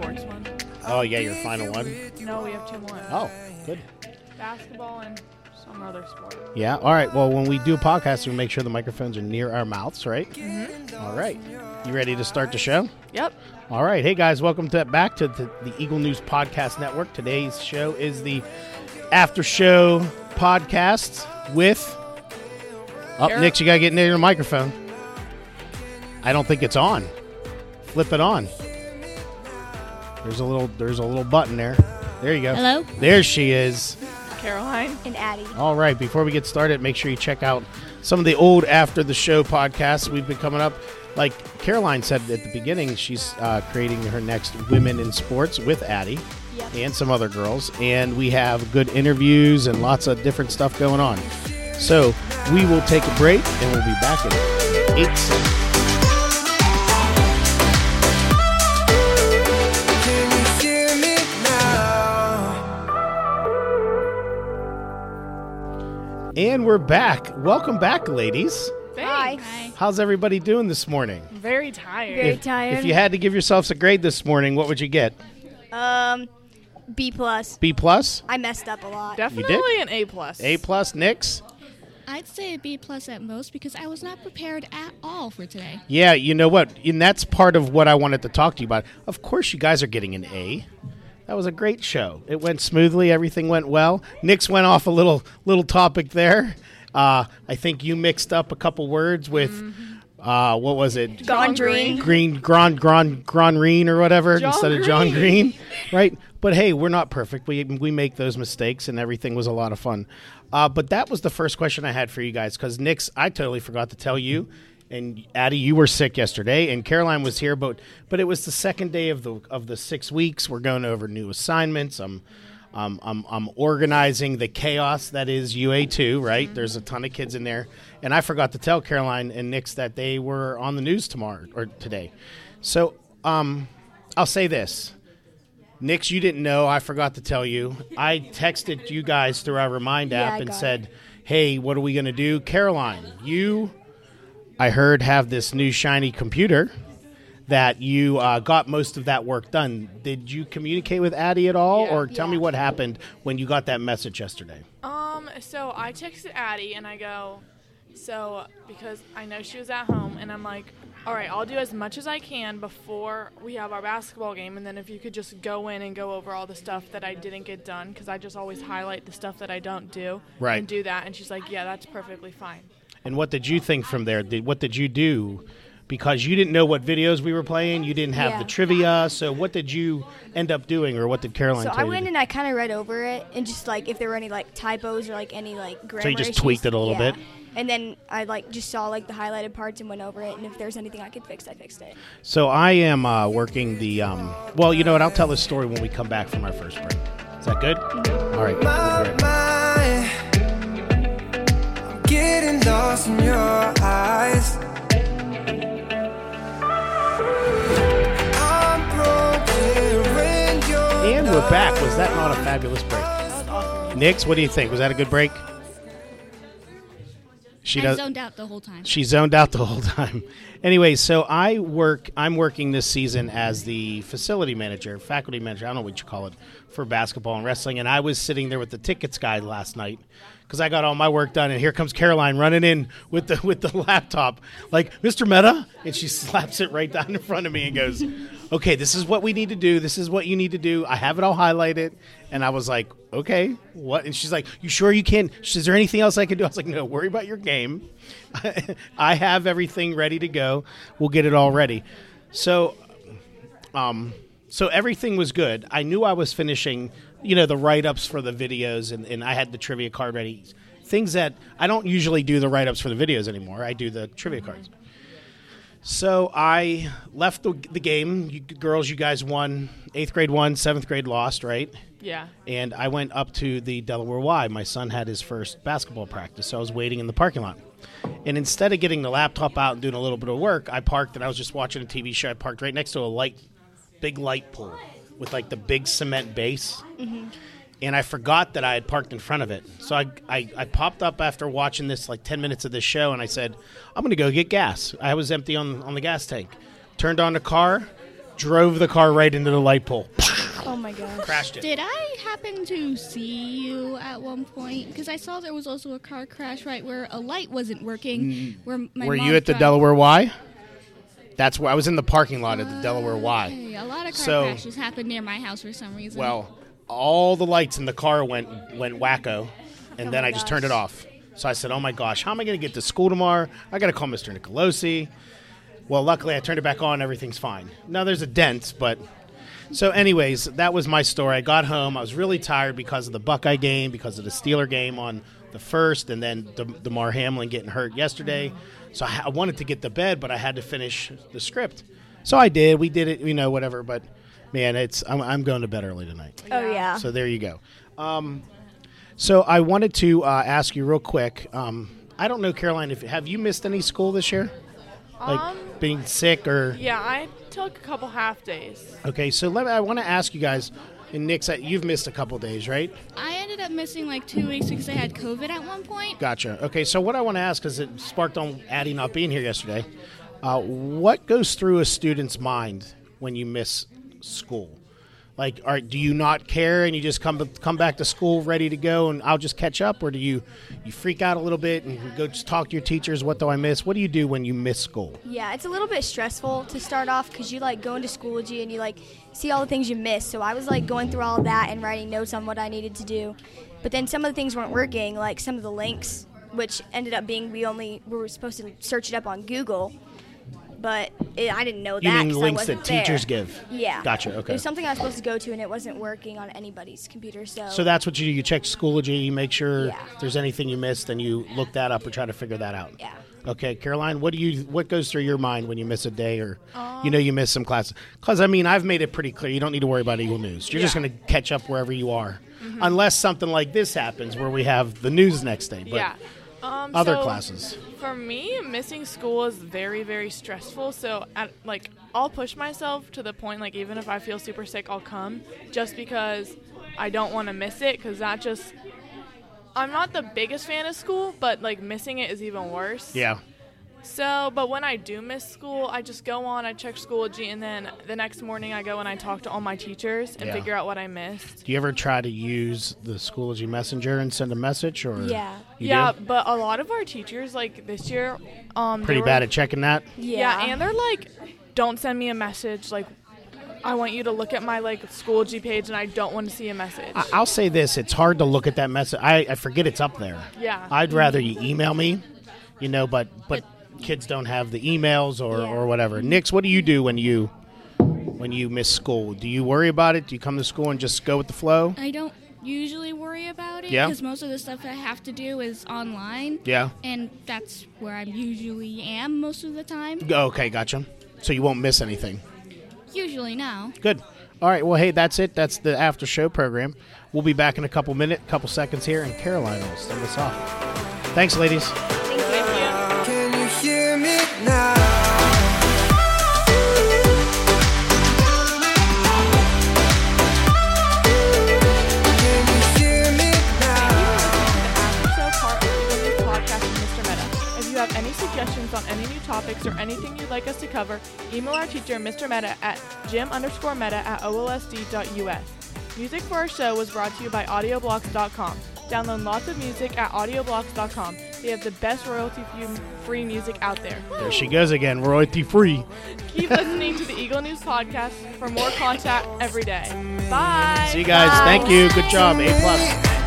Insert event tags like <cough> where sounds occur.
sports one. Oh yeah, your final one. No, we have two more. Oh, good. Basketball and some other sport. Yeah. All right. Well, when we do a podcast, we make sure the microphones are near our mouths, right? Mm-hmm. All right. You ready to start the show? Yep. All right. Hey guys, welcome to back to the, the Eagle News Podcast Network. Today's show is the after show podcast with. Oh, Carol- Nick, you gotta get near your microphone. I don't think it's on. Flip it on. There's a little. There's a little button there. There you go. Hello? There she is. Caroline. And Addy. All right, before we get started, make sure you check out some of the old after the show podcasts we've been coming up. Like Caroline said at the beginning, she's uh, creating her next Women in Sports with Addy Yep. and some other girls. And we have good interviews and lots of different stuff going on. So we will take a break and we'll be back in eight seconds. And we're back. Welcome back, ladies. Thanks. Hi. How's everybody doing this morning? Very tired. Very if, tired. If you had to give yourselves a grade this morning, what would you get? Um, B plus. B plus, I messed up a lot. Definitely an A plus. A plus, Nix. I'd say a B plus at most because I was not prepared at all for today. Yeah, you know what? And that's part of what I wanted to talk to you about. Of course, you guys are getting an A. That was a great show. It went smoothly. Everything went well. Nix went off a little little topic there. Uh, I think you mixed up a couple words with uh, what was it? John Green. Green, Grand, Grand, Green, or whatever John instead of John Green. Green, <laughs> right? But hey, we're not perfect. We we make those mistakes, and everything was a lot of fun. Uh, but that was the first question I had for you guys because Nix, I totally forgot to tell you, and Addy, you were sick yesterday, and Caroline was here, but but it was the second day of the of the six weeks. We're going over new assignments. I'm um, I'm, I'm organizing the chaos that is UA two. Right, there's a ton of kids in there, and I forgot to tell Caroline and Nix that they were on the news tomorrow or today. So um, I'll say this. Nix, you didn't know. I forgot to tell you. I texted you guys through our Remind <laughs> app I and said, "Hey, what are we going to do?" Caroline, you, I heard, have this new shiny computer that you uh, got most of that work done. Did you communicate with Addy at all, Yeah. or tell me what happened when you got that message yesterday? Um, so I texted Addy and I go, so because I know she was at home and I'm like, all right, I'll do as much as I can before we have our basketball game, and then if you could just go in and go over all the stuff that I didn't get done, because I just always highlight the stuff that I don't do, Right. and do that. And she's like, yeah, that's perfectly fine. And what did you think from there? Did, what did you do? Because you didn't know what videos we were playing, you didn't have Yeah. the trivia. So what did you end up doing, or what did Caroline So I went and I kind of read over it and just like if there were any like typos or like any like grammar. So you just issues. tweaked it a little Yeah. bit? And then I like just saw like the highlighted parts and went over it. And if there's anything I could fix, I fixed it. So I am uh, working the. Um, well, you know what? I'll tell this story when we come back from our first break. Is that good? All right. Lost in your eyes. I'm broken when you're And we're back. Was that not a fabulous break? That's awesome. Nix, what do you think? Was that a good break? She I does. zoned out the whole time. She zoned out the whole <laughs> time. Anyway, so I work. I'm working this season as the facility manager, faculty manager. I don't know what you call it for basketball and wrestling. And I was sitting there with the tickets guy last night because I got all my work done. And here comes Caroline running in with the with the laptop, like Mr. Meta, and she <laughs> slaps it right down in front of me and goes, "Okay, this is what we need to do. This is what you need to do. I have it all highlighted." And I was like, "Okay, what?" And she's like, "You sure you can?" "Is there anything else I can do?" I was like, "No, worry about your game. <laughs> I have everything ready to go. We'll get it all ready." So, um, so everything was good. I knew I was finishing, you know, the write ups for the videos, and, and I had the trivia card ready. Things that I don't usually do the write ups for the videos anymore. I do the trivia cards. So I left the, the game. You girls, you guys won. Eighth grade won. Seventh grade lost. Right. Yeah. And I went up to the Delaware Y. My son had his first basketball practice, so I was waiting in the parking lot. And instead of getting the laptop out and doing a little bit of work, I parked and I was just watching a TV show. I parked right next to a light, big light pole with like the big cement base. Mm-hmm. And I forgot that I had parked in front of it. So I, I, I popped up after watching this like 10 minutes of this show and I said, I'm going to go get gas. I was empty on, on the gas tank. Turned on the car, drove the car right into the light pole, Oh my gosh. crashed it. Did I happen to see you at one point? Because I saw there was also a car crash right where a light wasn't working. Mm-hmm. Where my Were you at the Delaware Y? That's where I was in the parking lot at the Delaware Y. A lot of car So- crashes happened near my house for some reason. Well, all the lights in the car went went wacko, and Oh then I just gosh. turned it off. So I said, "Oh my gosh, how am I going to get to school tomorrow? I got to call Mr. Nicolosi." Well, luckily I turned it back on. Everything's fine. Now there's a dent, but so anyways, that was my story. I got home. I was really tired because of the Buckeye game, because of the Steeler game on the first, and then the Damar Hamlin getting hurt yesterday. So I, I wanted to get to bed, but I had to finish the script. So I did. We did it, you know, whatever. But man, it's I'm, I'm going to bed early tonight. Oh yeah. So there you go. Um, so I wanted to uh, ask you real quick. Um, I don't know, Caroline, if have you missed any school this year? Like Um, being sick or Yeah, I took a couple half days. okay. So let me, I want to ask you guys. And Nix, you've missed a couple days, right? I ended up missing like two weeks because I had COVID at one point. Gotcha. Okay, so what I want to ask, because it sparked on Addy not being here yesterday, uh, what goes through a student's mind when you miss school? Like, are, do you not care and you just come come back to school ready to go and I'll just catch up, or do you you freak out a little bit and go just talk to your teachers? What do I miss? What do you do when you miss school? Yeah, it's a little bit stressful to start off because you like go into Schoology and you like see all the things you miss. So I was like going through all that and writing notes on what I needed to do. But then some of the things weren't working, like some of the links, which ended up being we only we were supposed to search it up on Google, but it, I didn't know that. mean 'cause I links that there. teachers give? Yeah. Gotcha. Okay. It was something I was supposed to go to and it wasn't working on anybody's computer. So. So that's what you do. You check Schoology. You make sure Yeah. if there's anything you missed, and you look that up or try to figure that out. Yeah. Okay, Caroline, what do you what goes through your mind when you miss a day or you um, know you miss some classes? Because I mean, I've made it pretty clear you don't need to worry about Eagle News. You're just going to catch up wherever you are, mm-hmm. unless something like this happens where we have the news next day. But yeah. Um, other so classes. For me, missing school is very, very stressful. So, at, like, I'll push myself to the point, like, even if I feel super sick, I'll come just because I don't want to miss it. Because that just, I'm not the biggest fan of school, but like missing it is even worse. Yeah. So, but when I do miss school, I just go on, I check Schoology, and then the next morning I go and I talk to all my teachers and Yeah. figure out what I missed. Do you ever try to use the Schoology Messenger and send a message or Yeah. Yeah, do? but a lot of our teachers, like this year, um, they Pretty were- bad at checking that. Yeah. and they're like, don't send me a message. Like, I want you to look at my like Schoology page, and I don't want to see a message. I- I'll say this: it's hard to look at that message. I, I forget it's up there. Yeah. I'd rather you email me, you know. But but kids don't have the emails or, Yeah. or whatever. Mm-hmm. Nix, what do you do when you when you miss school? Do you worry about it? Do you come to school and just go with the flow? I don't usually worry about it Yeah? because most of the stuff I have to do is online. Yeah. And that's where I usually am most of the time. Okay, gotcha. So you won't miss anything. Usually now. Good. All right. Well, hey, that's it. That's the after show program. We'll be back in a couple minutes, couple seconds here, and Caroline will send us off. Thanks, ladies. Email our teacher, Mr. Meta, at jim underscore meta at olsd.us. Music for our show was brought to you by audioblocks.com. Download lots of music at audioblocks.com. They have the best royalty-free music out there. There she goes again, royalty free. Keep listening to the Eagle News podcast for more content every day. <laughs> Bye. See you guys. Thank you. Good job. A plus.